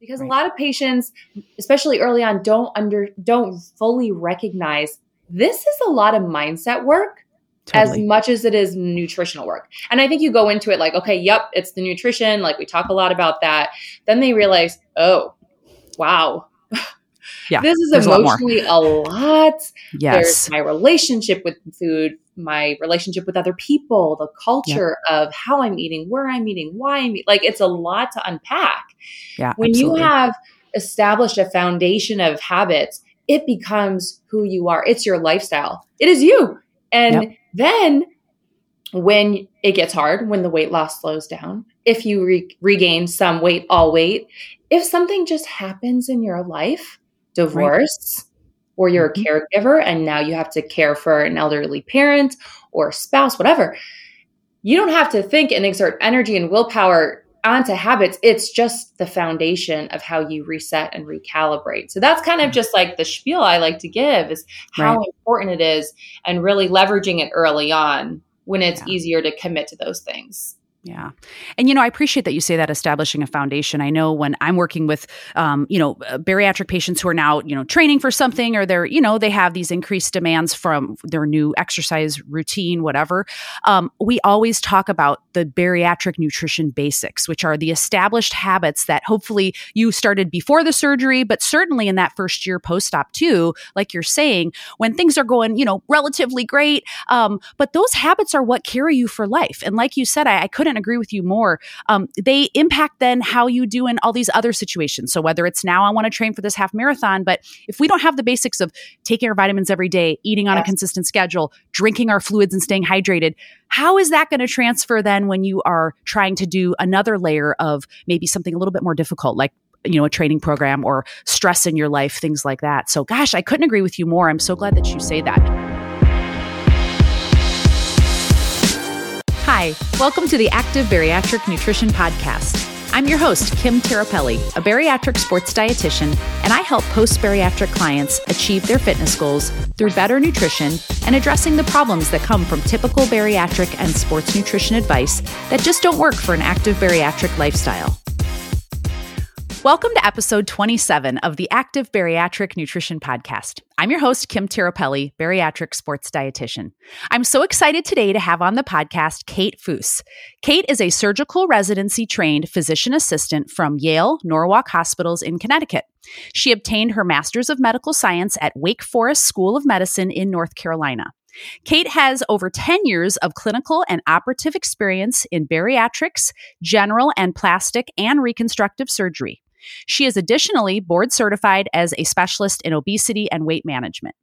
because right. a lot of patients, especially early on, don't under don't fully recognize this is a lot of mindset work totally. as much as it is nutritional work. And I think you go into it like, okay, yep, it's the nutrition. Like we talk a lot about that. Then they realize, oh, wow. Yeah, this is emotionally a lot, a lot. Yes. There's my relationship with food, my relationship with other people, the culture yep. of how I'm eating, where I'm eating, why I'm eating. Like it's a lot to unpack. Yeah. When absolutely. you have established a foundation of habits, it becomes who you are. It's your lifestyle. It is you. And yep. then when it gets hard, when the weight loss slows down, if you re- regain some weight, all weight, if something just happens in your life, divorce. Or you're a mm-hmm. caregiver and now you have to care for an elderly parent or spouse, whatever, you don't have to think and exert energy and willpower onto habits. It's just the foundation of how you reset and recalibrate. So that's kind of mm-hmm. just like the spiel I like to give is how right. important it is and really leveraging it early on when it's yeah. easier to commit to those things. Yeah. And, you know, I appreciate that you say that establishing a foundation. I know when I'm working with, um, you know, uh, bariatric patients who are now, you know, training for something or they're, you know, they have these increased demands from their new exercise routine, whatever. Um, we always talk about the bariatric nutrition basics, which are the established habits that hopefully you started before the surgery, but certainly in that first year post op too, like you're saying, when things are going, you know, relatively great. Um, but those habits are what carry you for life. And like you said, I, I couldn't couldn't agree with you more. Um, they impact then how you do in all these other situations. So whether it's now I want to train for this half marathon, but if we don't have the basics of taking our vitamins every day, eating on yes. a consistent schedule, drinking our fluids and staying hydrated, how is that going to transfer then when you are trying to do another layer of maybe something a little bit more difficult, like you know a training program or stress in your life things like that so gosh i couldn't agree with you more i'm so glad that you say that Hi, welcome to the Active Bariatric Nutrition Podcast. I'm your host, Kim Tirapelli, a bariatric sports dietitian, and I help post bariatric clients achieve their fitness goals through better nutrition and addressing the problems that come from typical bariatric and sports nutrition advice that just don't work for an active bariatric lifestyle. Welcome to episode 27 of the Active Bariatric Nutrition Podcast. I'm your host, Kim Tirapelli, bariatric sports dietitian. I'm so excited today to have on the podcast Kate Fuss. Kate is a surgical residency trained physician assistant from Yale Norwalk Hospitals in Connecticut. She obtained her Master's of Medical Science at Wake Forest School of Medicine in North Carolina. Kate has over 10 years of clinical and operative experience in bariatrics, general and plastic and reconstructive surgery. She is additionally board certified as a specialist in obesity and weight management.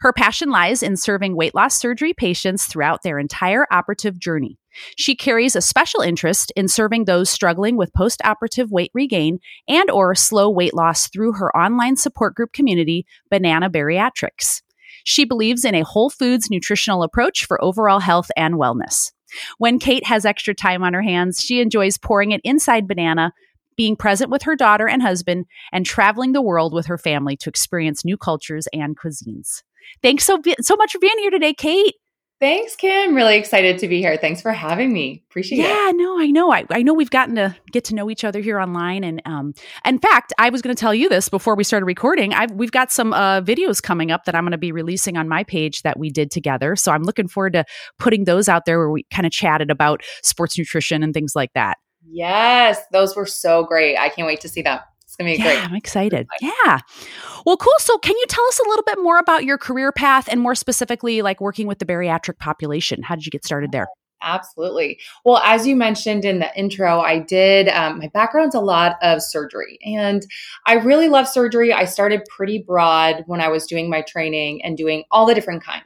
Her passion lies in serving weight loss surgery patients throughout their entire operative journey. She carries a special interest in serving those struggling with post-operative weight regain and or slow weight loss through her online support group community, Banana Bariatrics. She believes in a whole foods nutritional approach for overall health and wellness. When Kate has extra time on her hands, she enjoys pouring it inside Banana being present with her daughter and husband, and traveling the world with her family to experience new cultures and cuisines. Thanks so, so much for being here today, Kate. Thanks, Kim. Really excited to be here. Thanks for having me. Appreciate yeah, it. Yeah, no, I know. I, I know we've gotten to get to know each other here online, and um, in fact, I was going to tell you this before we started recording. I've we've got some uh, videos coming up that I'm going to be releasing on my page that we did together. So I'm looking forward to putting those out there where we kind of chatted about sports nutrition and things like that. Yes, those were so great. I can't wait to see them. It's going to be yeah, great. I'm excited. Yeah. Well, cool. So, can you tell us a little bit more about your career path and more specifically, like working with the bariatric population? How did you get started there? Absolutely. Well, as you mentioned in the intro, I did, um, my background's a lot of surgery and I really love surgery. I started pretty broad when I was doing my training and doing all the different kinds.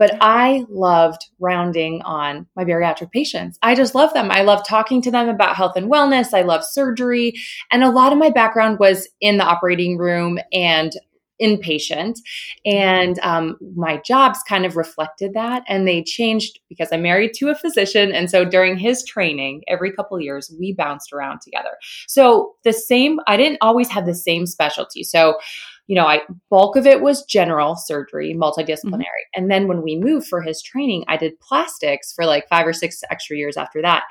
But I loved rounding on my bariatric patients. I just love them. I love talking to them about health and wellness. I love surgery. And a lot of my background was in the operating room and inpatient. And um, my jobs kind of reflected that. And they changed because I'm married to a physician. And so during his training, every couple years, we bounced around together. So the same, I didn't always have the same specialty. So you know, I bulk of it was general surgery, multidisciplinary. Mm-hmm. And then when we moved for his training, I did plastics for like five or six extra years after that.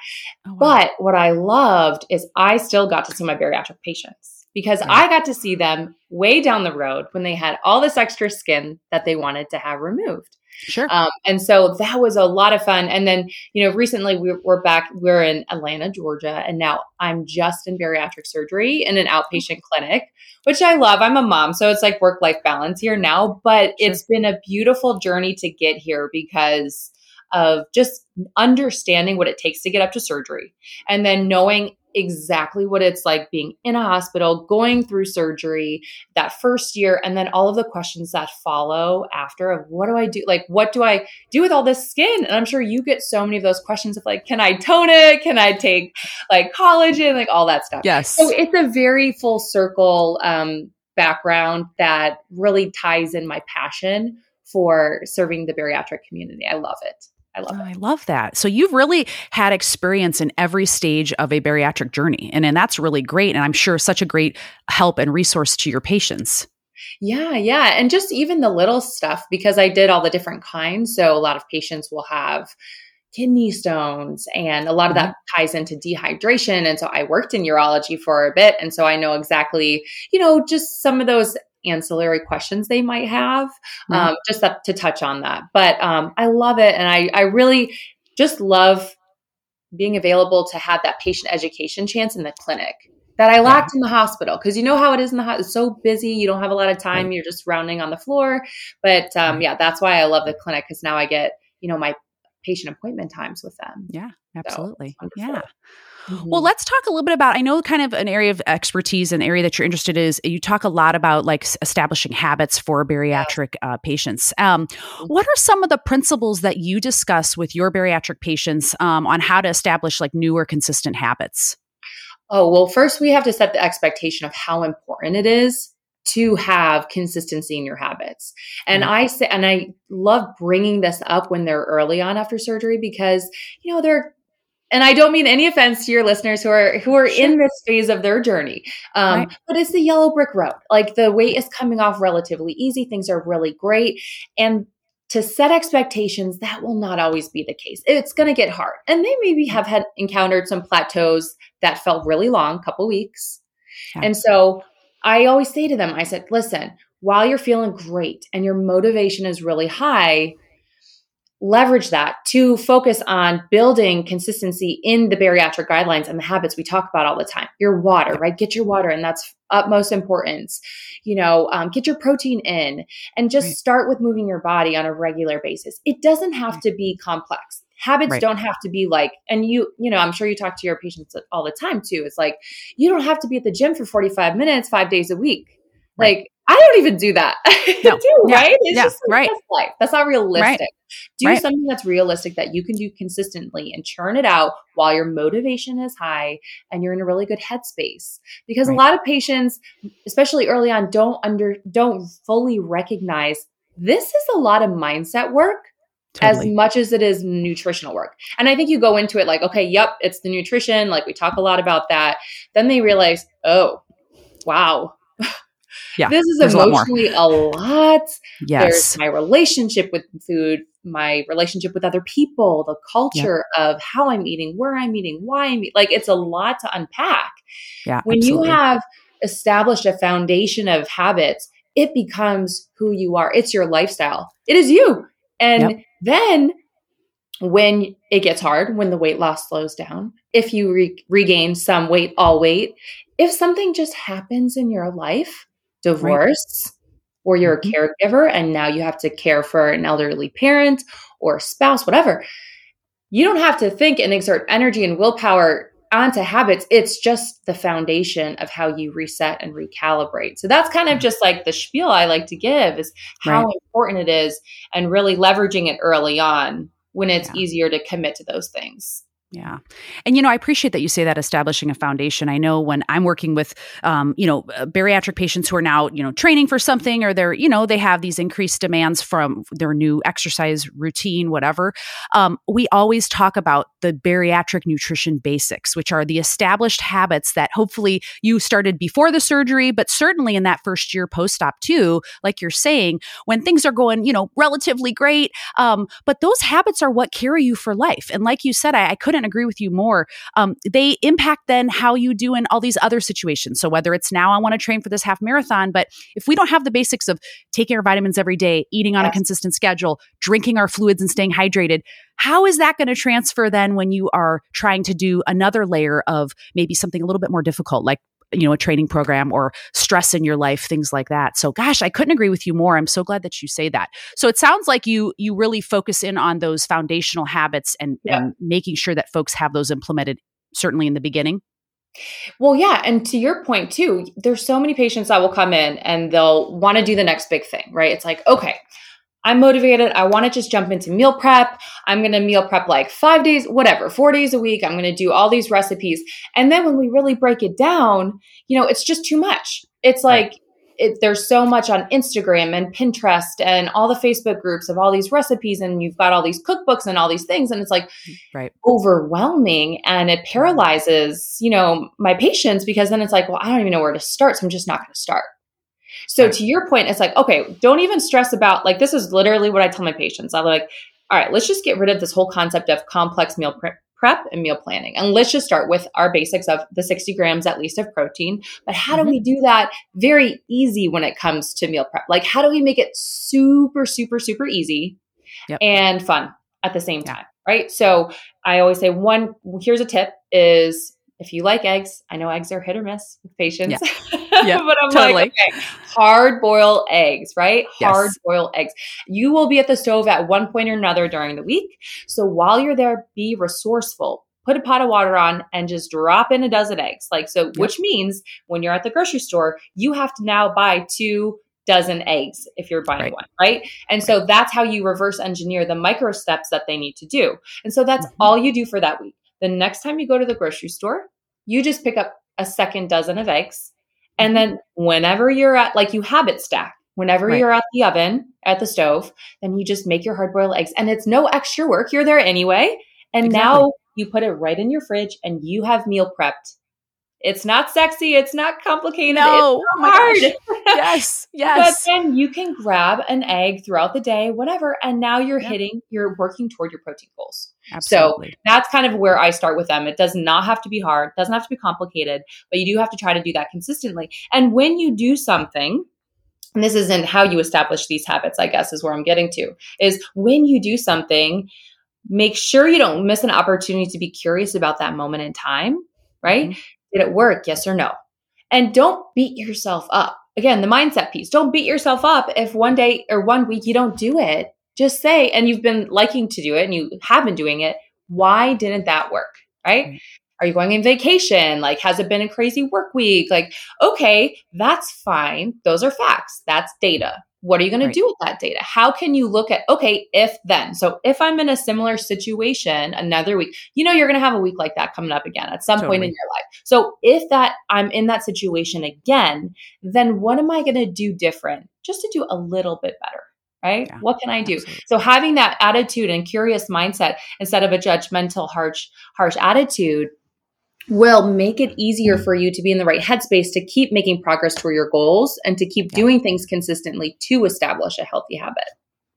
Oh, wow. But what I loved is I still got to see my bariatric patients. Because I got to see them way down the road when they had all this extra skin that they wanted to have removed. Sure. Um, and so that was a lot of fun. And then, you know, recently we, we're back, we're in Atlanta, Georgia, and now I'm just in bariatric surgery in an outpatient clinic, which I love. I'm a mom, so it's like work life balance here now, but sure. it's been a beautiful journey to get here because of just understanding what it takes to get up to surgery and then knowing exactly what it's like being in a hospital, going through surgery that first year, and then all of the questions that follow after of what do I do? Like, what do I do with all this skin? And I'm sure you get so many of those questions of like, can I tone it? Can I take like collagen? Like all that stuff. Yes. So it's a very full circle um, background that really ties in my passion for serving the bariatric community. I love it. I love it. I love that. So you've really had experience in every stage of a bariatric journey. And, and that's really great. And I'm sure such a great help and resource to your patients. Yeah, yeah. And just even the little stuff, because I did all the different kinds. So a lot of patients will have kidney stones and a lot of that mm-hmm. ties into dehydration and so i worked in urology for a bit and so i know exactly you know just some of those ancillary questions they might have, mm-hmm. um, just up to touch on that. But um, I love it. And I, I really just love being available to have that patient education chance in the clinic that I lacked yeah. in the hospital. Cause you know how it is in the hospital. It's so busy. You don't have a lot of time. Right. You're just rounding on the floor. But um, yeah, that's why I love the clinic. Cause now I get, you know, my patient appointment times with them. Yeah, absolutely. So yeah. Mm-hmm. Well, let's talk a little bit about. I know kind of an area of expertise, an area that you're interested in is you talk a lot about like establishing habits for bariatric uh, patients. Um, mm-hmm. what are some of the principles that you discuss with your bariatric patients um, on how to establish like newer consistent habits? Oh, well, first we have to set the expectation of how important it is to have consistency in your habits. And mm-hmm. I say, and I love bringing this up when they're early on after surgery because, you know, they're and I don't mean any offense to your listeners who are who are sure. in this phase of their journey. Um, right. But it's the yellow brick road. Like the weight is coming off relatively easy. Things are really great, and to set expectations that will not always be the case. It's going to get hard, and they maybe have had encountered some plateaus that felt really long, couple weeks, yeah. and so I always say to them, I said, listen, while you're feeling great and your motivation is really high leverage that to focus on building consistency in the bariatric guidelines and the habits we talk about all the time. Your water, right? Get your water, and that's utmost importance. You know, um, get your protein in and just right. start with moving your body on a regular basis. It doesn't have to be complex. Habits right. don't have to be like, and you, you know, I'm sure you talk to your patients all the time too. It's like, you don't have to be at the gym for 45 minutes, five days a week. Right. Like, I don't even do that. No. do, yeah. right? It's yeah. just like, right. that's life. That's not realistic. Right. Do right. something that's realistic that you can do consistently and churn it out while your motivation is high and you're in a really good headspace. Because right. a lot of patients, especially early on, don't under don't fully recognize this is a lot of mindset work Totally. as much as it is nutritional work. And I think you go into it like, okay, yep, it's the nutrition. Like we talk a lot about that. Then they realize, oh, wow, yeah, this is emotionally a lot, a lot. Yes. There's my relationship with food, my relationship with other people, the culture yeah. of how I'm eating, where I'm eating, why I'm eating. Like it's a lot to unpack. Yeah. When absolutely. you have established a foundation of habits, it becomes who you are. It's your lifestyle. It is you. And yep. then when it gets hard, when the weight loss slows down, if you re- regain some weight, all weight, if something just happens in your life, divorce, right. or you're a mm-hmm. caregiver and now you have to care for an elderly parent or spouse, whatever. You don't have to think and exert energy and willpower onto habits. It's just the foundation of how you reset and recalibrate. So that's kind of mm-hmm. just like the spiel I like to give is how right. important it is and really leveraging it early on when it's yeah. easier to commit to those things. Yeah. And, you know, I appreciate that you say that establishing a foundation. I know when I'm working with, um, you know, uh, bariatric patients who are now, you know, training for something or they're, you know, they have these increased demands from their new exercise routine, whatever. Um, we always talk about the bariatric nutrition basics, which are the established habits that hopefully you started before the surgery, but certainly in that first year post op too, like you're saying, when things are going, you know, relatively great. Um, but those habits are what carry you for life. And like you said, I, I couldn't couldn't agree with you more. Um, they impact then how you do in all these other situations. So whether it's now I want to train for this half marathon, but if we don't have the basics of taking our vitamins every day, eating on yes. a consistent schedule, drinking our fluids and staying hydrated, how is that going to transfer then when you are trying to do another layer of maybe something a little bit more difficult, like you know a training program or stress in your life things like that so gosh i couldn't agree with you more i'm so glad that you say that so it sounds like you you really focus in on those foundational habits and, yeah. and making sure that folks have those implemented certainly in the beginning well, yeah. And to your point, too, there's so many patients that will come in and they'll want to do the next big thing, right? It's like, okay, I'm motivated. I want to just jump into meal prep. I'm going to meal prep like five days, whatever, four days a week. I'm going to do all these recipes. And then when we really break it down, you know, it's just too much. It's like, right. It, there's so much on Instagram and Pinterest and all the Facebook groups of all these recipes, and you've got all these cookbooks and all these things, and it's like right. overwhelming, and it paralyzes, you know, my patients because then it's like, well, I don't even know where to start, so I'm just not going to start. So right. to your point, it's like, okay, don't even stress about like this is literally what I tell my patients. I'm like, all right, let's just get rid of this whole concept of complex meal prep prep and meal planning. And let's just start with our basics of the 60 grams at least of protein. But how mm-hmm. do we do that very easy when it comes to meal prep? Like, how do we make it super, super, super easy yep. and fun at the same time? Right. So I always say one, here's a tip is if you like eggs, I know eggs are hit or miss with patients. Yeah. Yeah, but I'm totally. like, okay, hard boil eggs, right? Yes. Hard boil eggs. You will be at the stove at one point or another during the week. So while you're there, be resourceful. Put a pot of water on and just drop in a dozen eggs. Like, so, yep. which means when you're at the grocery store, you have to now buy two dozen eggs if you're buying right. one, right? And right. so that's how you reverse engineer the micro steps that they need to do. And so that's mm-hmm. all you do for that week. The next time you go to the grocery store, you just pick up a second dozen of eggs. And mm-hmm. then whenever you're at, like you habit stack, whenever right. you're at the oven, at the stove, then you just make your hard boiled eggs. And it's no extra work. You're there anyway. And exactly. now you put it right in your fridge and you have meal prepped it's not sexy. It's not complicated. No, it's not hard. yes, yes. but then you can grab an egg throughout the day, whatever, and now you're hitting, you're working toward your protein goals. Absolutely. So that's kind of where I start with them. It does not have to be hard, doesn't have to be complicated, but you do have to try to do that consistently. And when you do something, and this isn't how you establish these habits, I guess, is where I'm getting to, is when you do something, make sure you don't miss an opportunity to be curious about that moment in time right? Mm-hmm. Did it work? Yes or no? And don't beat yourself up. Again, the mindset piece. Don't beat yourself up if one day or one week you don't do it. Just say, and you've been liking to do it and you have been doing it. Why didn't that work? Right? right. Are you going on vacation? Like, has it been a crazy work week? Like, okay, that's fine. Those are facts. That's data. What are you going right. to do with that data? How can you look at, okay, if then? So if I'm in a similar situation another week, you know, you're going to have a week like that coming up again at some totally. point in your life. So if that I'm in that situation again, then what am I going to do different just to do a little bit better? Right? Yeah, what can I do? Absolutely. So having that attitude and curious mindset instead of a judgmental, harsh, harsh attitude will make it easier mm-hmm. for you to be in the right headspace to keep making progress toward your goals and to keep yeah. doing things consistently to establish a healthy habit.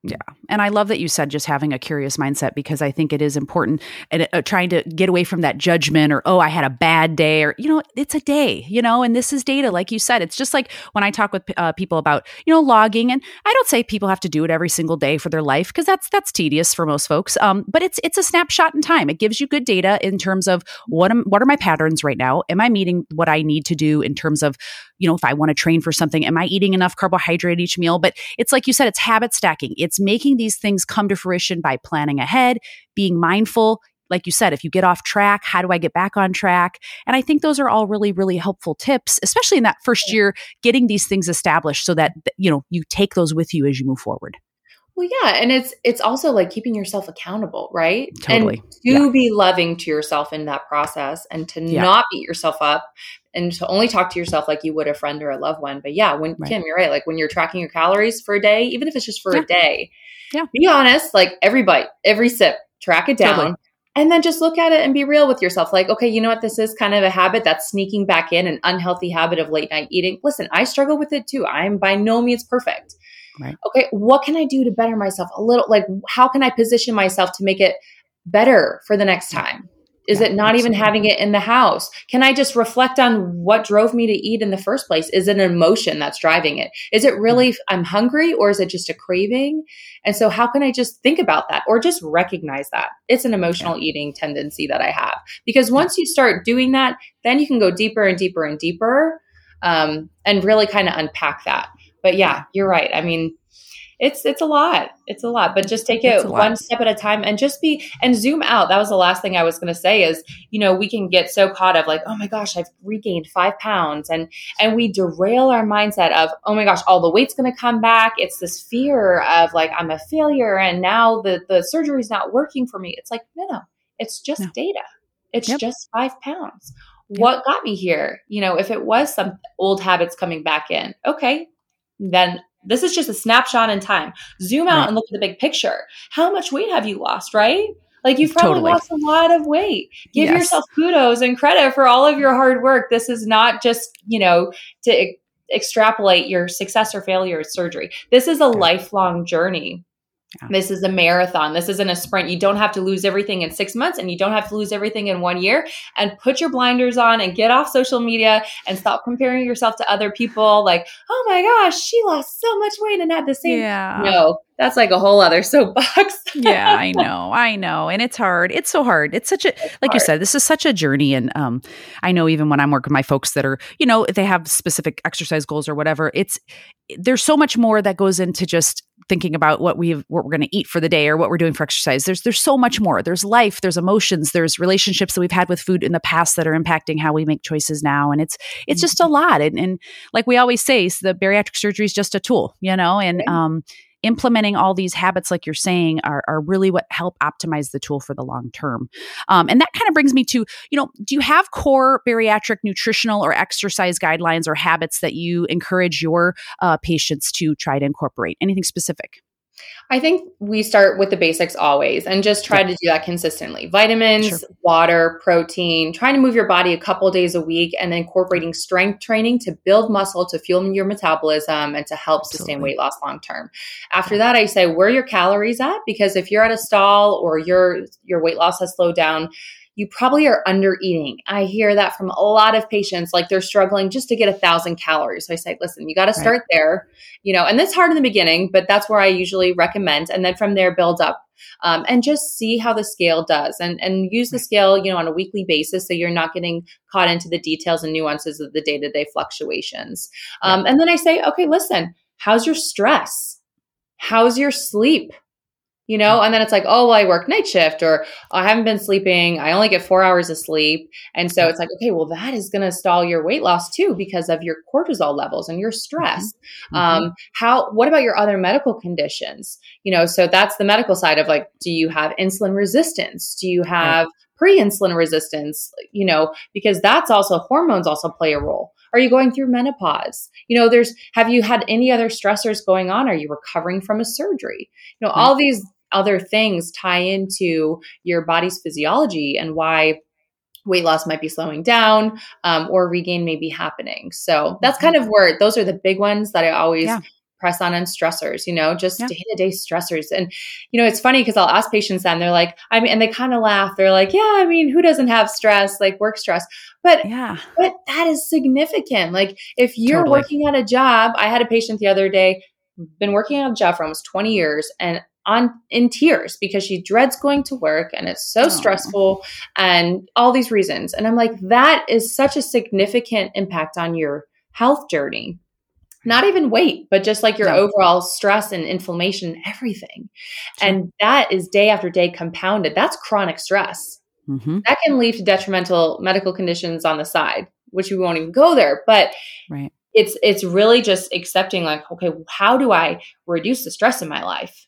Yeah. And I love that you said just having a curious mindset because I think it is important and uh, trying to get away from that judgment or, oh, I had a bad day or, you know, it's a day, you know, and this is data. Like you said, it's just like when I talk with uh, people about, you know, logging and I don't say people have to do it every single day for their life because that's, that's tedious for most folks. Um, but it's, it's a snapshot in time. It gives you good data in terms of what am, what are my patterns right now? Am I meeting what I need to do in terms of, you know, if I want to train for something, am I eating enough carbohydrate each meal? But it's like you said, it's habit stacking. It's it's making these things come to fruition by planning ahead, being mindful. Like you said, if you get off track, how do I get back on track? And I think those are all really, really helpful tips, especially in that first year, getting these things established so that, you know, you take those with you as you move forward. Well, yeah, and it's it's also like keeping yourself accountable, right? Totally. And to yeah. be loving to yourself in that process and to yeah. not beat yourself up and to only talk to yourself like you would a friend or a loved one. But yeah, when right. Kim, you're right. Like when you're tracking your calories for a day, even if it's just for yeah. a day, yeah. be honest, like every bite, every sip, track it down. Totally. And then just look at it and be real with yourself. Like, okay, you know what? This is kind of a habit that's sneaking back in, an unhealthy habit of late night eating. Listen, I struggle with it too. I'm by no means perfect. Right. Okay, what can I do to better myself a little? Like, how can I position myself to make it better for the next time? Is yeah, it not absolutely. even having it in the house? Can I just reflect on what drove me to eat in the first place? Is it an emotion that's driving it? Is it really mm-hmm. I'm hungry or is it just a craving? And so how can I just think about that or just recognize that? It's an emotional yeah. eating tendency that I have. Because once you start doing that, then you can go deeper and deeper and deeper um, and really kind of unpack that. But yeah, you're right. I mean, it's it's a lot. It's a lot but just take it one step at a time and just be and zoom out. That was the last thing i was going to say is you know we can get so caught of like oh my gosh i've regained five pounds and and we derail our mindset of oh my gosh all the weight's going to come back. It's this fear of like i'm a failure and now the the surgery's not working for me. It's like no no it's just no. data. It's yep. just five pounds. What got me here? You know if it was some old habits coming back in okay then this is just a snapshot in time. Zoom out right. and look at the big picture. How much weight have you lost, right? Like you've probably totally. lost a lot of weight. Give yes. yourself kudos and credit for all of your hard work. This is not just, you know, to extrapolate your success or failure at surgery. This is a lifelong journey. Yeah. This is a marathon. This isn't a sprint. You don't have to lose everything in six months and you don't have to lose everything in one year. And put your blinders on and get off social media and stop comparing yourself to other people. Like, oh my gosh, she lost so much weight and had the same. Yeah. No, that's like a whole other soapbox. yeah, I know. I know. And it's hard. It's so hard. It's such a, it's like hard. you said, this is such a journey. And um, I know even when I'm working with my folks that are, you know, they have specific exercise goals or whatever, it's, there's so much more that goes into just thinking about what we what we're going to eat for the day or what we're doing for exercise. There's there's so much more. There's life, there's emotions, there's relationships that we've had with food in the past that are impacting how we make choices now, and it's it's just a mm-hmm. lot. And, and like we always say, the bariatric surgery is just a tool, you know, and um implementing all these habits, like you're saying, are, are really what help optimize the tool for the long term. Um, and that kind of brings me to, you know, do you have core bariatric nutritional or exercise guidelines or habits that you encourage your uh, patients to try to incorporate? Anything specific? I think we start with the basics always and just try yeah. to do that consistently. Vitamins, sure. water, protein, trying to move your body a couple days a week and incorporating strength training to build muscle to fuel your metabolism and to help Absolutely. sustain weight loss long term. After that, I say where your calories at because if you're at a stall or your your weight loss has slowed down, you probably are under eating. I hear that from a lot of patients, like they're struggling just to get a thousand calories. So I say, listen, you got to start right. there, you know, and that's hard in the beginning, but that's where I usually recommend. And then from there, build up. Um, and just see how the scale does and, and use the scale you know on a weekly basis so you're not getting caught into the details and nuances of the day-to-day fluctuations um, and then i say okay listen how's your stress how's your sleep you know and then it's like oh well i work night shift or i haven't been sleeping i only get four hours of sleep and so it's like okay well that is going to stall your weight loss too because of your cortisol levels and your stress mm-hmm. mm-hmm. um, how what about your other medical conditions you know so that's the medical side of like do you have insulin resistance do you have right. pre-insulin resistance you know because that's also hormones also play a role are you going through menopause? You know, there's, have you had any other stressors going on? Are you recovering from a surgery? You know, all these other things tie into your body's physiology and why weight loss might be slowing down um, or regain may be happening. So that's mm-hmm. kind of where those are the big ones that I always yeah press on on stressors, you know, just yeah. day to day stressors. And, you know, it's funny because I'll ask patients that and they're like, I mean, and they kind of laugh. They're like, yeah, I mean, who doesn't have stress, like work stress? But, yeah, but that is significant. Like if you're totally. working at a job, I had a patient the other day, been working on a job for almost 20 years and on in tears because she dreads going to work and it's so stressful and all these reasons. And I'm like, that is such a significant impact on your health journey not even weight, but just like your no. overall stress and inflammation, everything. Sure. And that is day after day compounded. That's chronic stress. Mm-hmm. That can lead to detrimental medical conditions on the side, which we won't even go there. But right. it's it's really just accepting like, okay, how do I reduce the stress in my life?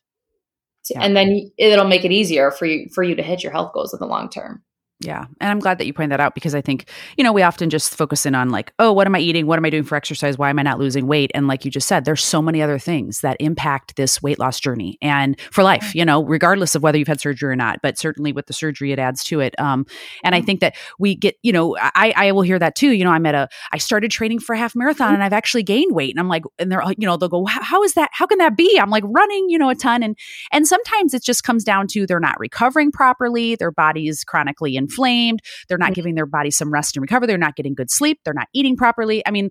To, yeah. And then it'll make it easier for you for you to hit your health goals in the long term. Yeah. And I'm glad that you pointed that out because I think, you know, we often just focus in on like, oh, what am I eating? What am I doing for exercise? Why am I not losing weight? And like you just said, there's so many other things that impact this weight loss journey and for life, you know, regardless of whether you've had surgery or not, but certainly with the surgery, it adds to it. Um, and I mm-hmm. think that we get, you know, I, I will hear that too. You know, I'm at a, I started training for a half marathon and I've actually gained weight. And I'm like, and they're, you know, they'll go, how is that? How can that be? I'm like running, you know, a ton. And, and sometimes it just comes down to they're not recovering properly. Their body is chronically inflamed inflamed. They're not mm. giving their body some rest and recover. They're not getting good sleep. They're not eating properly. I mean,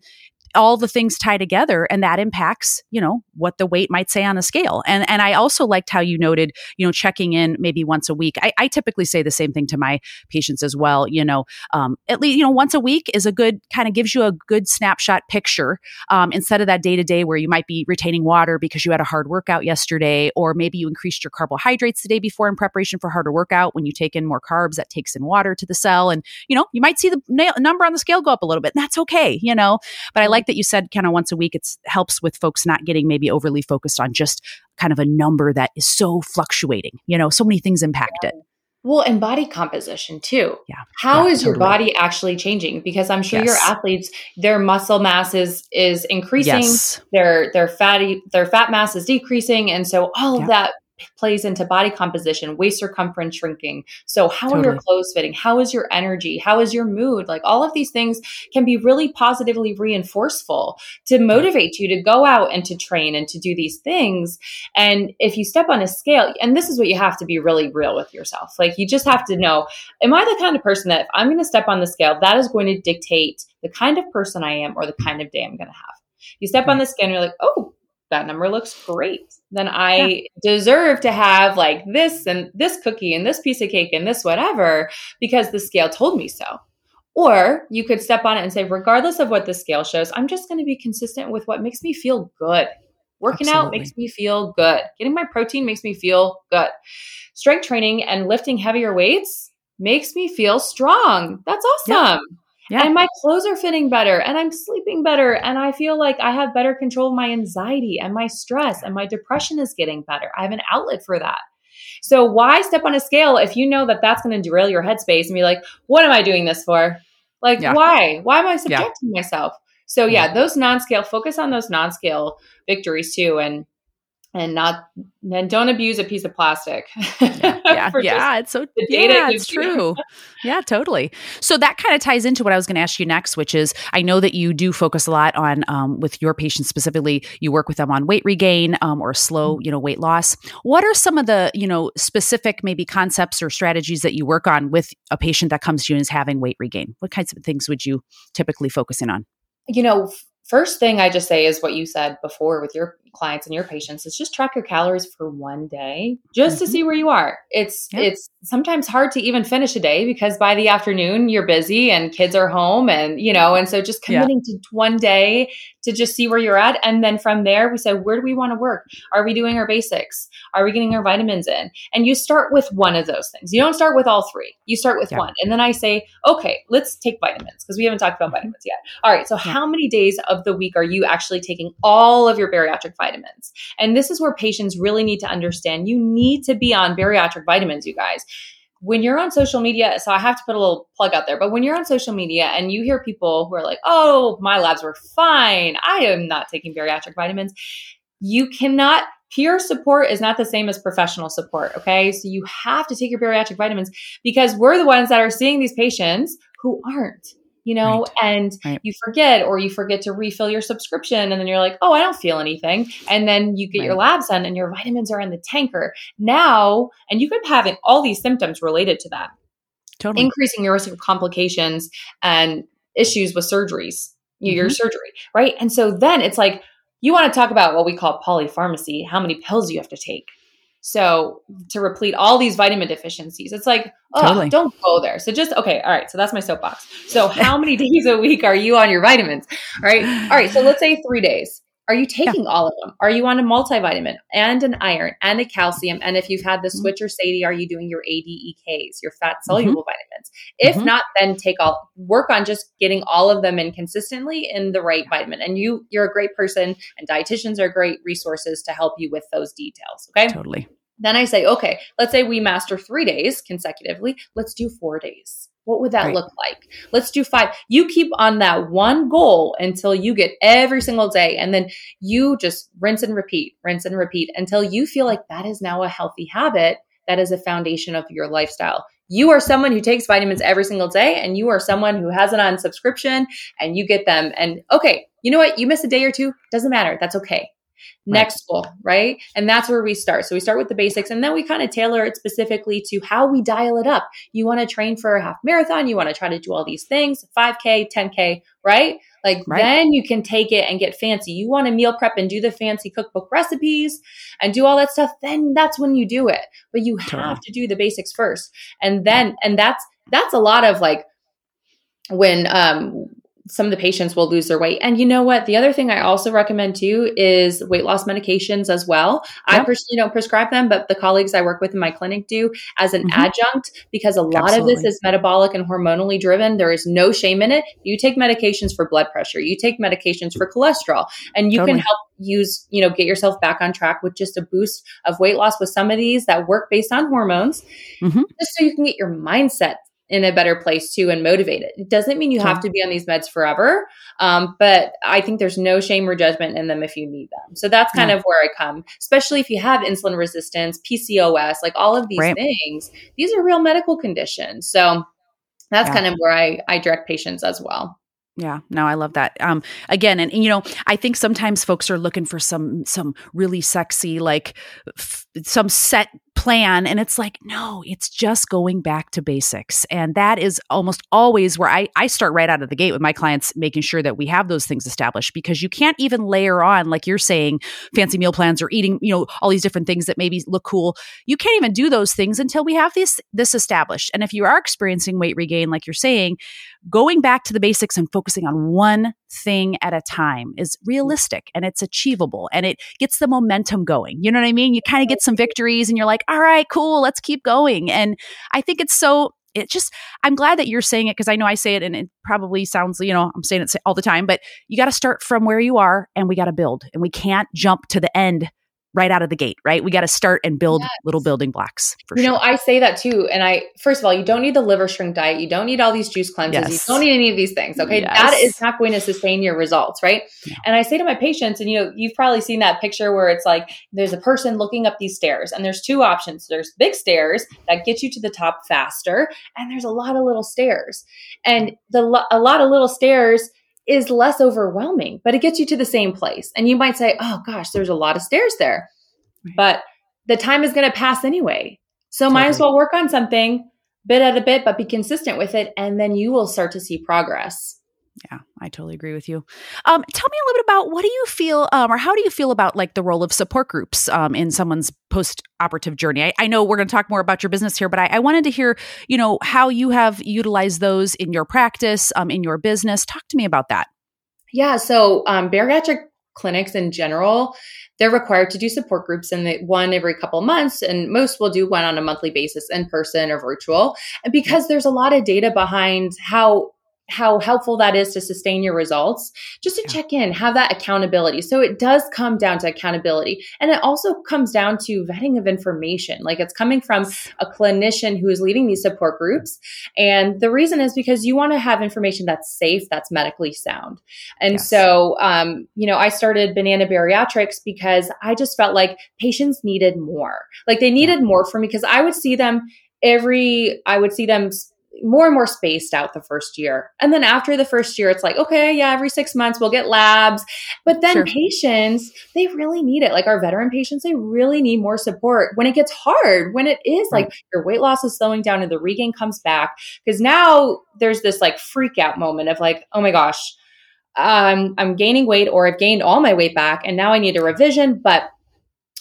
all the things tie together and that impacts you know what the weight might say on the scale. And and i also liked how you noted you know checking in maybe once a week. I, I typically say the same thing to my patients as well you know um, at least you know once a week is a good kind of gives you a good snapshot picture um, instead of that day to day where you might be retaining water because you had a hard workout yesterday or maybe you increased your carbohydrates the day before in preparation for harder workout when you take in more carbs that takes in water to the cell. And you know you might see the number on the scale go up a little bit that's okay you know? But i like like that you said kind of once a week it helps with folks not getting maybe overly focused on just kind of a number that is so fluctuating you know so many things impact yeah. it well, and body composition too. Yeah. How yeah, is totally. your body actually changing? Because I'm sure yes. your athletes, their muscle mass is is increasing. Yes. Their their fatty their fat mass is decreasing, and so all of that plays into body composition, waist circumference shrinking. So, how totally. are your clothes fitting? How is your energy? How is your mood? Like, all of these things can be really positively reinforceful to motivate you to go out and to train and to do these things. And if you step on a scale, and this is what you have to be really real with yourself, like, you just have to know, am I the kind of person that if I'm going to step on the scale, that is going to dictate the kind of person I am or the kind of day I'm going to have? You step on the scale and you're like, oh, that number looks great. Then I yeah. deserve to have like this and this cookie and this piece of cake and this whatever because the scale told me so. Or you could step on it and say, regardless of what the scale shows, I'm just going to be consistent with what makes me feel good. Working Absolutely. out makes me feel good. Getting my protein makes me feel good. Strength training and lifting heavier weights makes me feel strong. That's awesome. Yeah. And my clothes are fitting better and I'm sleeping better and I feel like I have better control of my anxiety and my stress and my depression is getting better. I have an outlet for that. So why step on a scale if you know that that's going to derail your headspace and be like, what am I doing this for? Like, yeah. why? Why am I subjecting yeah. myself? So yeah, mm-hmm. those non-scale, focus on those non-scale victories too. And and not and don't abuse a piece of plastic. yeah, yeah, yeah it's so yeah, it's true. yeah, totally. So that kind of ties into what I was going to ask you next, which is I know that you do focus a lot on um, with your patients specifically. You work with them on weight regain um, or slow, mm-hmm. you know, weight loss. What are some of the you know specific maybe concepts or strategies that you work on with a patient that comes to you and is having weight regain? What kinds of things would you typically focus in on? You know, first thing I just say is what you said before with your clients and your patients is just track your calories for one day just mm-hmm. to see where you are. It's yep. it's sometimes hard to even finish a day because by the afternoon you're busy and kids are home and you know and so just committing yeah. to one day to just see where you're at and then from there we say where do we want to work? Are we doing our basics? Are we getting our vitamins in? And you start with one of those things. You don't start with all three. You start with one. And then I say, "Okay, let's take vitamins because we haven't talked about mm-hmm. vitamins yet." All right, so yeah. how many days of the week are you actually taking all of your bariatric vitamins. And this is where patients really need to understand you need to be on bariatric vitamins, you guys. When you're on social media, so I have to put a little plug out there, but when you're on social media and you hear people who are like, oh, my labs were fine, I am not taking bariatric vitamins, you cannot peer support is not the same as professional support. Okay. So you have to take your bariatric vitamins because we're the ones that are seeing these patients who aren't you know, right. and right. you forget or you forget to refill your subscription and then you're like, oh, I don't feel anything. And then you get right. your labs done and your vitamins are in the tanker. Now, and you could be having all these symptoms related to that. Totally. Increasing your risk of complications and issues with surgeries, mm-hmm. your surgery, right? And so then it's like, you want to talk about what we call polypharmacy, how many pills you have to take. So to replete all these vitamin deficiencies, it's like, oh, totally. don't go there. So just okay, all right. So that's my soapbox. So how many days a week are you on your vitamins? All right, all right. So let's say three days. Are you taking yeah. all of them? Are you on a multivitamin and an iron and a calcium? And if you've had the mm-hmm. switch or SADI, are you doing your ADEKs, your fat soluble mm-hmm. vitamins? If mm-hmm. not, then take all work on just getting all of them in consistently in the right vitamin. And you you're a great person and dietitians are great resources to help you with those details. Okay. Totally. Then I say, okay, let's say we master three days consecutively. Let's do four days. What would that right. look like? Let's do five. You keep on that one goal until you get every single day. And then you just rinse and repeat, rinse and repeat until you feel like that is now a healthy habit. That is a foundation of your lifestyle. You are someone who takes vitamins every single day, and you are someone who has it on subscription and you get them. And okay, you know what? You miss a day or two, doesn't matter. That's okay. Next goal, right? And that's where we start. So we start with the basics and then we kind of tailor it specifically to how we dial it up. You want to train for a half marathon, you want to try to do all these things, 5K, 10K, right? Like right. then you can take it and get fancy. You want to meal prep and do the fancy cookbook recipes and do all that stuff, then that's when you do it. But you totally. have to do the basics first. And then and that's that's a lot of like when um some of the patients will lose their weight. And you know what? The other thing I also recommend too is weight loss medications as well. Yep. I personally don't prescribe them, but the colleagues I work with in my clinic do as an mm-hmm. adjunct because a lot Absolutely. of this is metabolic and hormonally driven. There is no shame in it. You take medications for blood pressure, you take medications for cholesterol, and you totally. can help use, you know, get yourself back on track with just a boost of weight loss with some of these that work based on hormones, mm-hmm. just so you can get your mindset in a better place too and motivated. It doesn't mean you have to be on these meds forever, um, but I think there's no shame or judgment in them if you need them. So that's kind yeah. of where I come, especially if you have insulin resistance, PCOS, like all of these right. things. These are real medical conditions. So that's yeah. kind of where I, I direct patients as well. Yeah, no, I love that. Um, again, and, and, you know, I think sometimes folks are looking for some some really sexy, like f- some set plan and it's like no it's just going back to basics and that is almost always where I, I start right out of the gate with my clients making sure that we have those things established because you can't even layer on like you're saying fancy meal plans or eating you know all these different things that maybe look cool you can't even do those things until we have this this established and if you are experiencing weight regain like you're saying going back to the basics and focusing on one thing at a time is realistic and it's achievable and it gets the momentum going. You know what I mean? You kind of get some victories and you're like, all right, cool, let's keep going. And I think it's so it just i'm glad that you're saying it because i know i say it and it probably sounds you know i'm saying it all the time but you got to start from where you are and we got to build and we can't jump to the end right out of the gate, right? We got to start and build yes. little building blocks. you sure. know, I say that too. And I, first of all, you don't need the liver shrink diet. You don't need all these juice cleanses. Yes. You don't need any of these things. Okay. Yes. That is not going to sustain your results. Right. Yeah. And I say to my patients, and you know, you've probably seen that picture where it's like there's a person looking up these stairs and there's two options. There's big stairs that get you to the top faster. And there's a lot of little stairs and the, a lot of little stairs is less overwhelming, but it gets you to the same place. And you might say, oh gosh, there's a lot of stairs there. Right. But the time is going to pass anyway. So totally. might as well work on something bit at a bit, but be consistent with it. And then you will start to see progress. Yeah, I totally agree with you. Um, tell me a little bit about what do you feel, um, or how do you feel about like the role of support groups um, in someone's post-operative journey? I, I know we're going to talk more about your business here, but I, I, wanted to hear, you know, how you have utilized those in your practice, um, in your business. Talk to me about that. Yeah, so um, bariatric clinics in general, they're required to do support groups and they one every couple months and most will do one on a monthly basis in person or virtual and because there's a lot of data behind how how helpful that is to sustain your results just to yeah. check in have that accountability. So it does come down to accountability and it also comes down to vetting of information. Like it's coming from a clinician who is leading these support groups and the reason is because you want to have information that's safe that's medically sound. And yes. so um, you know i started banana bariatrics because i just felt like patients needed more. Like they needed more from me because i would see them every i would see them more and more spaced out the first year. And then after the first year, it's like, okay, yeah, every six months we'll get labs. But then sure. patients, they really need it. Like our veteran patients, they really need more support when it gets hard, when it is right. like your weight loss is slowing down and the regain comes back. Because now there's this like freak out moment of like, oh my gosh, um, I'm gaining weight or I've gained all my weight back and now I need a revision. But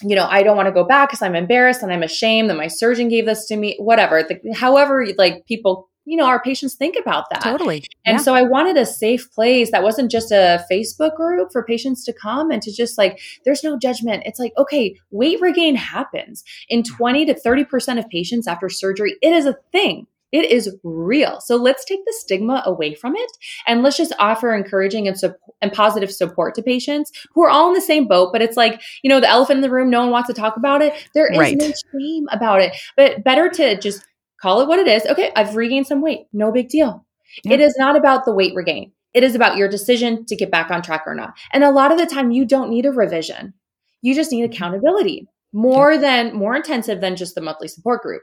you know, I don't want to go back because I'm embarrassed and I'm ashamed that my surgeon gave this to me, whatever. The, however, like people, you know, our patients think about that. Totally. And yeah. so I wanted a safe place that wasn't just a Facebook group for patients to come and to just like, there's no judgment. It's like, okay, weight regain happens in 20 to 30% of patients after surgery. It is a thing. It is real. So let's take the stigma away from it and let's just offer encouraging and, su- and positive support to patients who are all in the same boat. But it's like, you know, the elephant in the room, no one wants to talk about it. There is right. no shame about it. But better to just call it what it is. Okay, I've regained some weight. No big deal. Yeah. It is not about the weight regain. It is about your decision to get back on track or not. And a lot of the time, you don't need a revision. You just need mm-hmm. accountability more yeah. than more intensive than just the monthly support group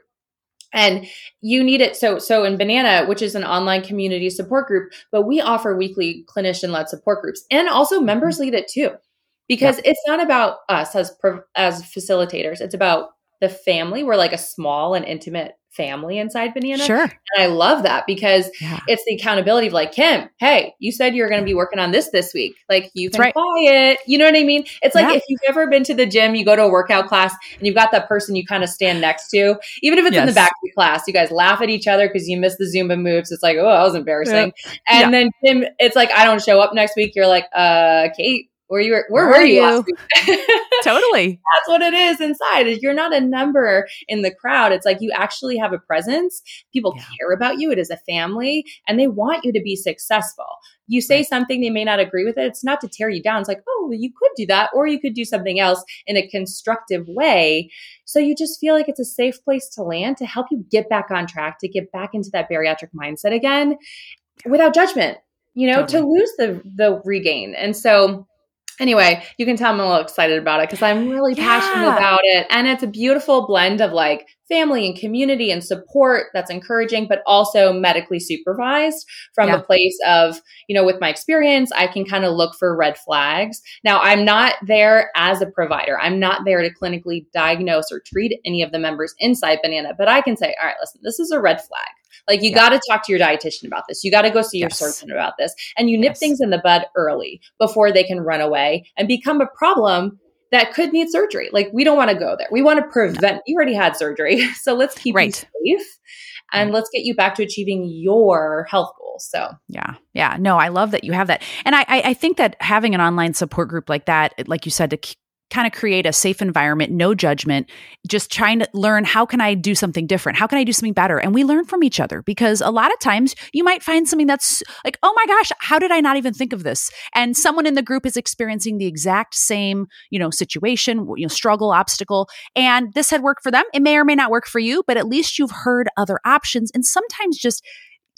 and you need it so so in banana which is an online community support group but we offer weekly clinician led support groups and also members mm-hmm. lead it too because yep. it's not about us as as facilitators. It's about the family. We're like a small and intimate family inside Banana. Sure. And I love that because yeah. it's the accountability of like, Kim, hey, you said you're going to be working on this this week. Like you can right. buy it. You know what I mean? It's like yeah. if you've ever been to the gym, you go to a workout class and you've got that person you kind of stand next to, even if it's yes. in the back of the class, you guys laugh at each other because you missed the Zumba moves. It's like, oh, that was embarrassing. Yeah. And then Kim, it's like, I don't show up next week. You're like, uh, Kate, where you were where, where were you, you? totally. That's what it is inside is you're not a number in the crowd. It's like you actually have a presence. People yeah. care about you. It is a family and they want you to be successful. You say right. something they may not agree with it. It's not to tear you down. It's like oh well, you could do that or you could do something else in a constructive way. So you just feel like it's a safe place to land to help you get back on track to get back into that bariatric mindset again without judgment you know totally. to lose the the regain. And so anyway, you can tell I'm a little excited about it because I'm really yeah. passionate about it. And it's a beautiful blend of like family and community and support that's encouraging, but also medically supervised from yeah. a place of, you know, with my experience, I can kind of look for red flags. Now, I'm not there as a provider. I'm not there to clinically diagnose or treat any of the members inside Banana, but I can say, all right, listen, this is a red flag. Like you yeah. got to talk to your dietitian about this. You got to go see your yes. surgeon about this. And you nip yes. things in the bud early before they can run away and become a problem that could need surgery. Like we don't want to go there. We want to prevent. No. You already had surgery, so let's keep right. you safe and mm. let's get you back to achieving your health goals. So yeah, yeah, no, I love that you have that, and I I think that having an online support group like that, like you said, to kind of create a safe environment, no judgment, just trying to learn how can I do something different? How can I do something better? And we learn from each other because a lot of times you might find something that's like, oh my gosh, how did I not even think of this? And someone in the group is experiencing the exact same, you know, situation, you know, struggle, obstacle, and this had worked for them. It may or may not work for you, but at least you've heard other options. And sometimes just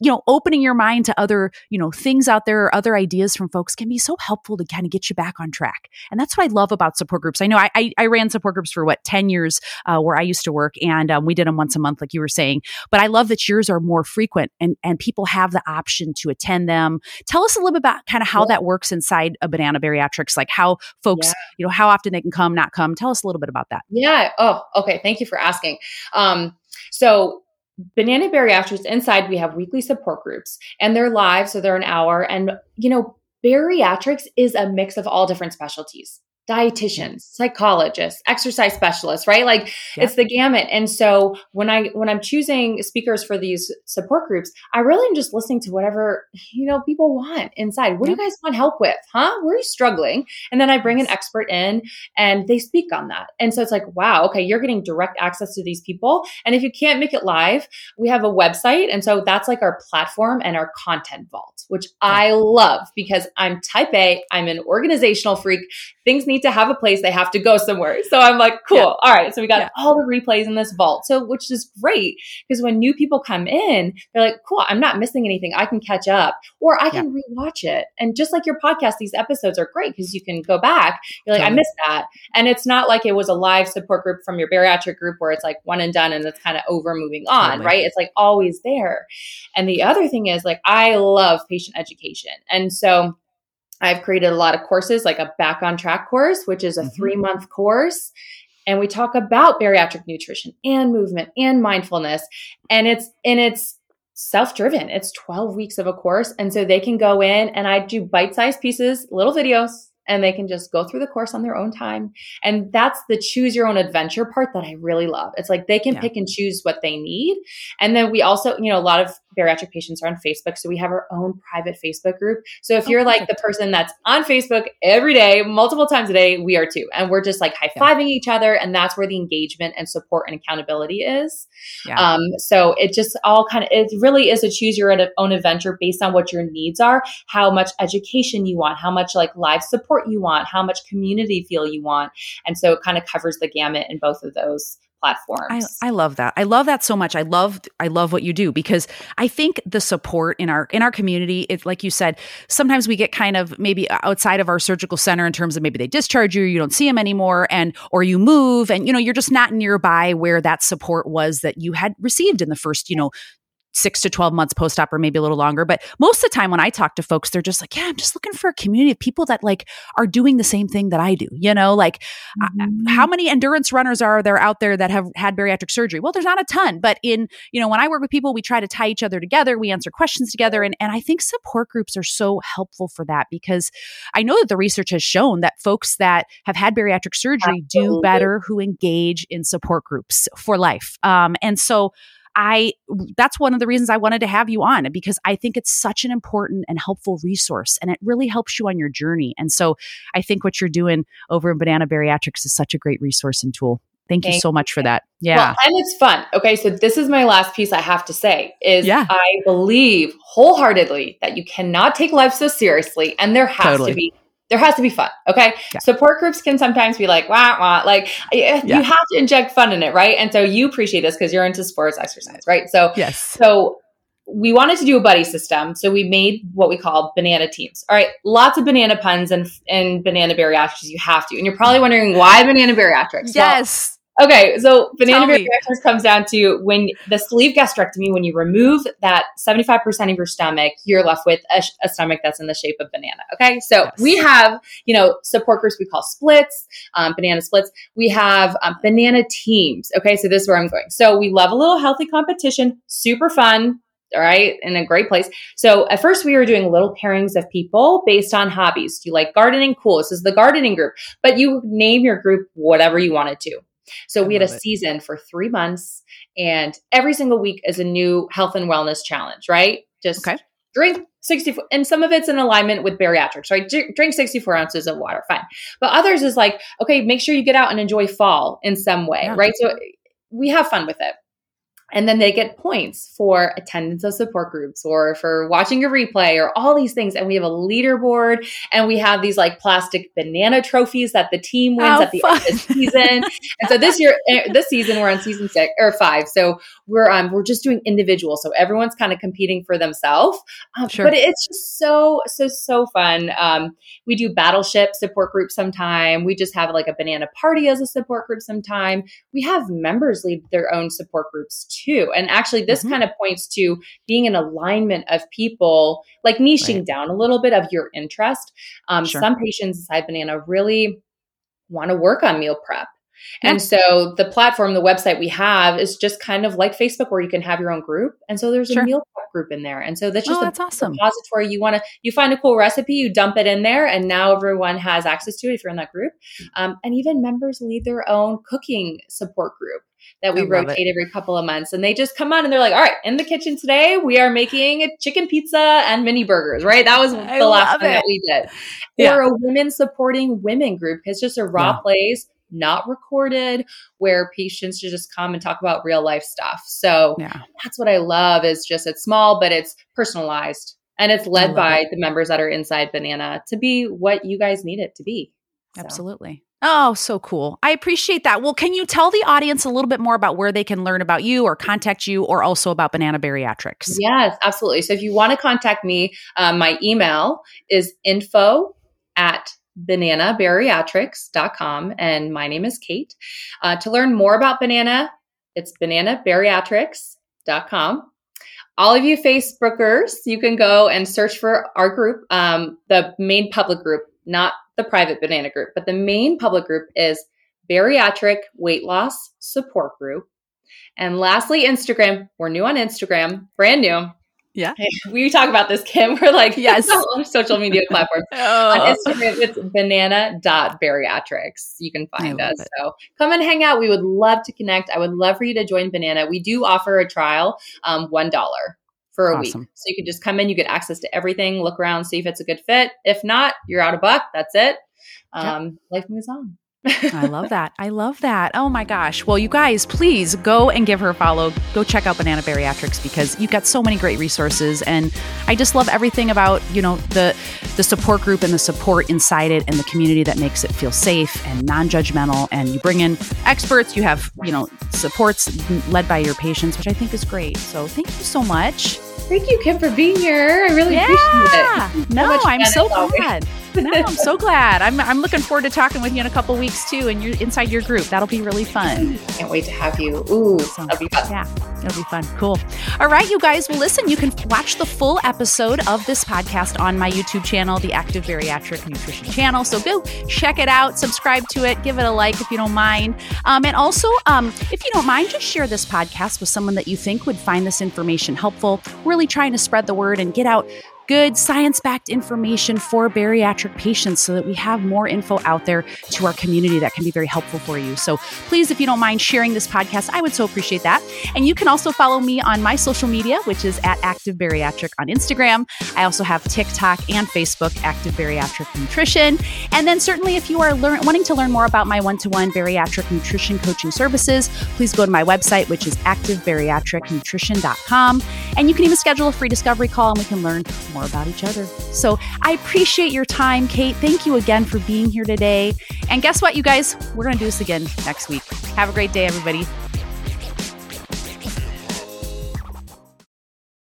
you know, opening your mind to other, you know, things out there or other ideas from folks can be so helpful to kind of get you back on track. And that's what I love about support groups. I know I, I, I ran support groups for what, 10 years uh, where I used to work and um, we did them once a month, like you were saying. But I love that yours are more frequent and, and people have the option to attend them. Tell us a little bit about kind of how yeah. that works inside a Banana Bariatrics, like how folks, yeah. you know, how often they can come, not come. Tell us a little bit about that. Yeah. Oh, okay. Thank you for asking. Um, so Banana Bariatrics inside we have weekly support groups and they're live so they're an hour and you know bariatrics is a mix of all different specialties dietitians psychologists exercise specialists right? Like yep. it's the gamut. And so when i when i'm choosing speakers for these support groups i really am just listening to whatever you know people want inside. What yep. do you guys want help with huh? Where are you struggling. And then i bring an expert in and they speak on that. And so it's like wow okay you're getting direct access to these people. And if you can't make it live we have a website. And so that's like our platform and our content vault which yep. i love because i'm type a i'm an organizational freak. Things need to have a place. They have to go somewhere. So I'm like, cool. Yeah. All right. So we got yeah. all the replays in this vault. So, which is great because when new people come in, they're like, cool, I'm not missing anything. I can catch up or I can yeah. rewatch it. And just like your podcast, these episodes are great because you can go back. You're like, totally. I missed that. And it's not like it was a live support group from your bariatric group where it's like one and done and it's kind of over moving on, totally. right? It's like always there. And the other thing is like, I love patient education. And so, I've created a lot of courses, like a back on track course, which is a mm-hmm. three month course. And we talk about bariatric nutrition and movement and mindfulness. And it's, and it's, self driven. It's 12 weeks of a course. And so they can go in and I do bite sized pieces, little videos, and they can just go through the course on their own time. And that's the choose your own adventure part that I really love. It's like they can yeah. pick and choose what they need. And then we also, you know, a lot of bariatric patients are on Facebook. So we have our own private Facebook group. So if oh, you're like the person that's on Facebook every day, multiple times a day, we are too. And we're just like high fiving yeah. each other. And that's where the engagement and support and accountability is. Yeah. Um, so it just all kind of, it really is a choose your own adventure based on what your needs are, how much education you want, how much like live support you want, how much community feel you want. And so it kind of covers the gamut in both of those platforms. I, I, love that. I love that so much. I love I love what you do because I think the support in our in our community, it's like you said, sometimes we get kind of maybe outside of our surgical center in terms of maybe they discharge you, you don't see them anymore, and or you move, and you know you're just not nearby where that support was that you had received in the first you know six to 12 months post op or maybe a little longer. But most of the time when I talk to folks, they're just like, yeah, I'm just looking for a community of people that like are doing the same thing that I do. You know, like mm-hmm. how many endurance runners are there out there that have had bariatric surgery? Well, there's not a ton, but in, you know, when I work with people, we try to tie each other together. We answer questions together. And, and I think support groups are so helpful for that because I know that the research has shown that folks that have had bariatric surgery Absolutely. do better who engage in support groups for life. Um, and so I that's one of the reasons I wanted to have you on because I think it's such an important and helpful resource and it really helps you on your journey. And so I think what you're doing over in Banana Bariatrics is such a great resource and tool. Thank, Thank you so much for that. Yeah. Well, and it's fun. Okay. So this is my last piece I have to say is yeah. I believe wholeheartedly that you cannot take life so seriously and there has totally. to be there has to be fun. Okay. Yeah. Support groups can sometimes be like, wah, wah. Like eh, eh, yeah. you have to inject fun in it. Right. And so you appreciate this because you're into sports exercise. Right. So, yes. So we wanted to do a buddy system. So we made what we call banana teams. All right. Lots of banana puns and, and banana bariatrics. You have to. And you're probably wondering why banana bariatrics. Yes. Well, Okay, so banana bariatrics comes down to when the sleeve gastrectomy, when you remove that 75% of your stomach, you're left with a, a stomach that's in the shape of banana. Okay, so yes. we have, you know, support groups we call splits, um, banana splits. We have um, banana teams. Okay, so this is where I'm going. So we love a little healthy competition, super fun, all right, in a great place. So at first we were doing little pairings of people based on hobbies. Do you like gardening? Cool. This is the gardening group. But you name your group whatever you wanted to. So I we had a it. season for three months, and every single week is a new health and wellness challenge, right? Just okay. drink 64, and some of it's in alignment with bariatrics, right? drink 64 ounces of water, fine. But others is like, okay, make sure you get out and enjoy fall in some way, yeah. right? So we have fun with it. And then they get points for attendance of support groups or for watching a replay or all these things. And we have a leaderboard and we have these like plastic banana trophies that the team wins oh, at the fun. end of the season. and so this year, eh, this season, we're on season six or five. So we're um we're just doing individual. So everyone's kind of competing for themselves. Um, sure. But it's just so, so, so fun. Um, we do battleship support groups sometime. We just have like a banana party as a support group sometime. We have members lead their own support groups too too. And actually, this mm-hmm. kind of points to being an alignment of people, like niching right. down a little bit of your interest. Um, sure. Some patients inside Banana really want to work on meal prep. And so the platform, the website we have is just kind of like Facebook where you can have your own group. And so there's sure. a meal prep group in there. And so that's just oh, a that's awesome. repository. You want to, you find a cool recipe, you dump it in there, and now everyone has access to it if you're in that group. Um, and even members lead their own cooking support group that we rotate every couple of months. And they just come on and they're like, all right, in the kitchen today, we are making a chicken pizza and mini burgers, right? That was I the last thing that we did. Yeah. Or a women supporting women group. It's just a raw yeah. place, not recorded, where patients just come and talk about real life stuff. So yeah. that's what I love is just it's small, but it's personalized. And it's led by it. the members that are inside Banana to be what you guys need it to be. So. Absolutely. Oh, so cool. I appreciate that. Well, can you tell the audience a little bit more about where they can learn about you or contact you or also about Banana Bariatrics? Yes, absolutely. So if you want to contact me, um, my email is info at bananabariatrics.com and my name is Kate. Uh, to learn more about Banana, it's bananabariatrics.com all of you Facebookers, you can go and search for our group, um, the main public group, not the private banana group, but the main public group is bariatric weight loss support group. And lastly, Instagram. We're new on Instagram, brand new. Yeah. We talk about this, Kim. We're like, yes, social media platforms. oh. On Instagram, it's banana.bariatrics. You can find us. It. So come and hang out. We would love to connect. I would love for you to join Banana. We do offer a trial, um, $1 for a awesome. week. So you can just come in, you get access to everything, look around, see if it's a good fit. If not, you're out a buck. That's it. Um. Life moves on. I love that. I love that. Oh my gosh. Well, you guys, please go and give her a follow. Go check out Banana Bariatrics because you've got so many great resources and I just love everything about, you know, the the support group and the support inside it and the community that makes it feel safe and non-judgmental and you bring in experts, you have, you know, supports led by your patients, which I think is great. So, thank you so much. Thank you, Kim, for being here. I really yeah. appreciate it. No, so I'm so glad. No, I'm so glad. I'm, I'm looking forward to talking with you in a couple weeks too, and you're inside your group. That'll be really fun. Can't wait to have you. Ooh, so, that'll be fun. Yeah. It'll be fun. Cool. All right, you guys. Well, listen, you can watch the full episode of this podcast on my YouTube channel, the Active Bariatric Nutrition channel. So go check it out, subscribe to it, give it a like if you don't mind. Um, and also, um, if you don't mind, just share this podcast with someone that you think would find this information helpful. Really trying to spread the word and get out good science backed information for bariatric patients so that we have more info out there to our community that can be very helpful for you. So please, if you don't mind sharing this podcast, I would so appreciate that. And you can also follow me on my social media, which is at Active Bariatric on Instagram. I also have TikTok and Facebook, Active Bariatric Nutrition. And then certainly if you are learn- wanting to learn more about my one to one bariatric nutrition coaching services, please go to my website, which is activebariatricnutrition.com. And you can even schedule a free discovery call and we can learn more about each other. So I appreciate your time, Kate. Thank you again for being here today. And guess what, you guys? We're going to do this again next week. Have a great day, everybody.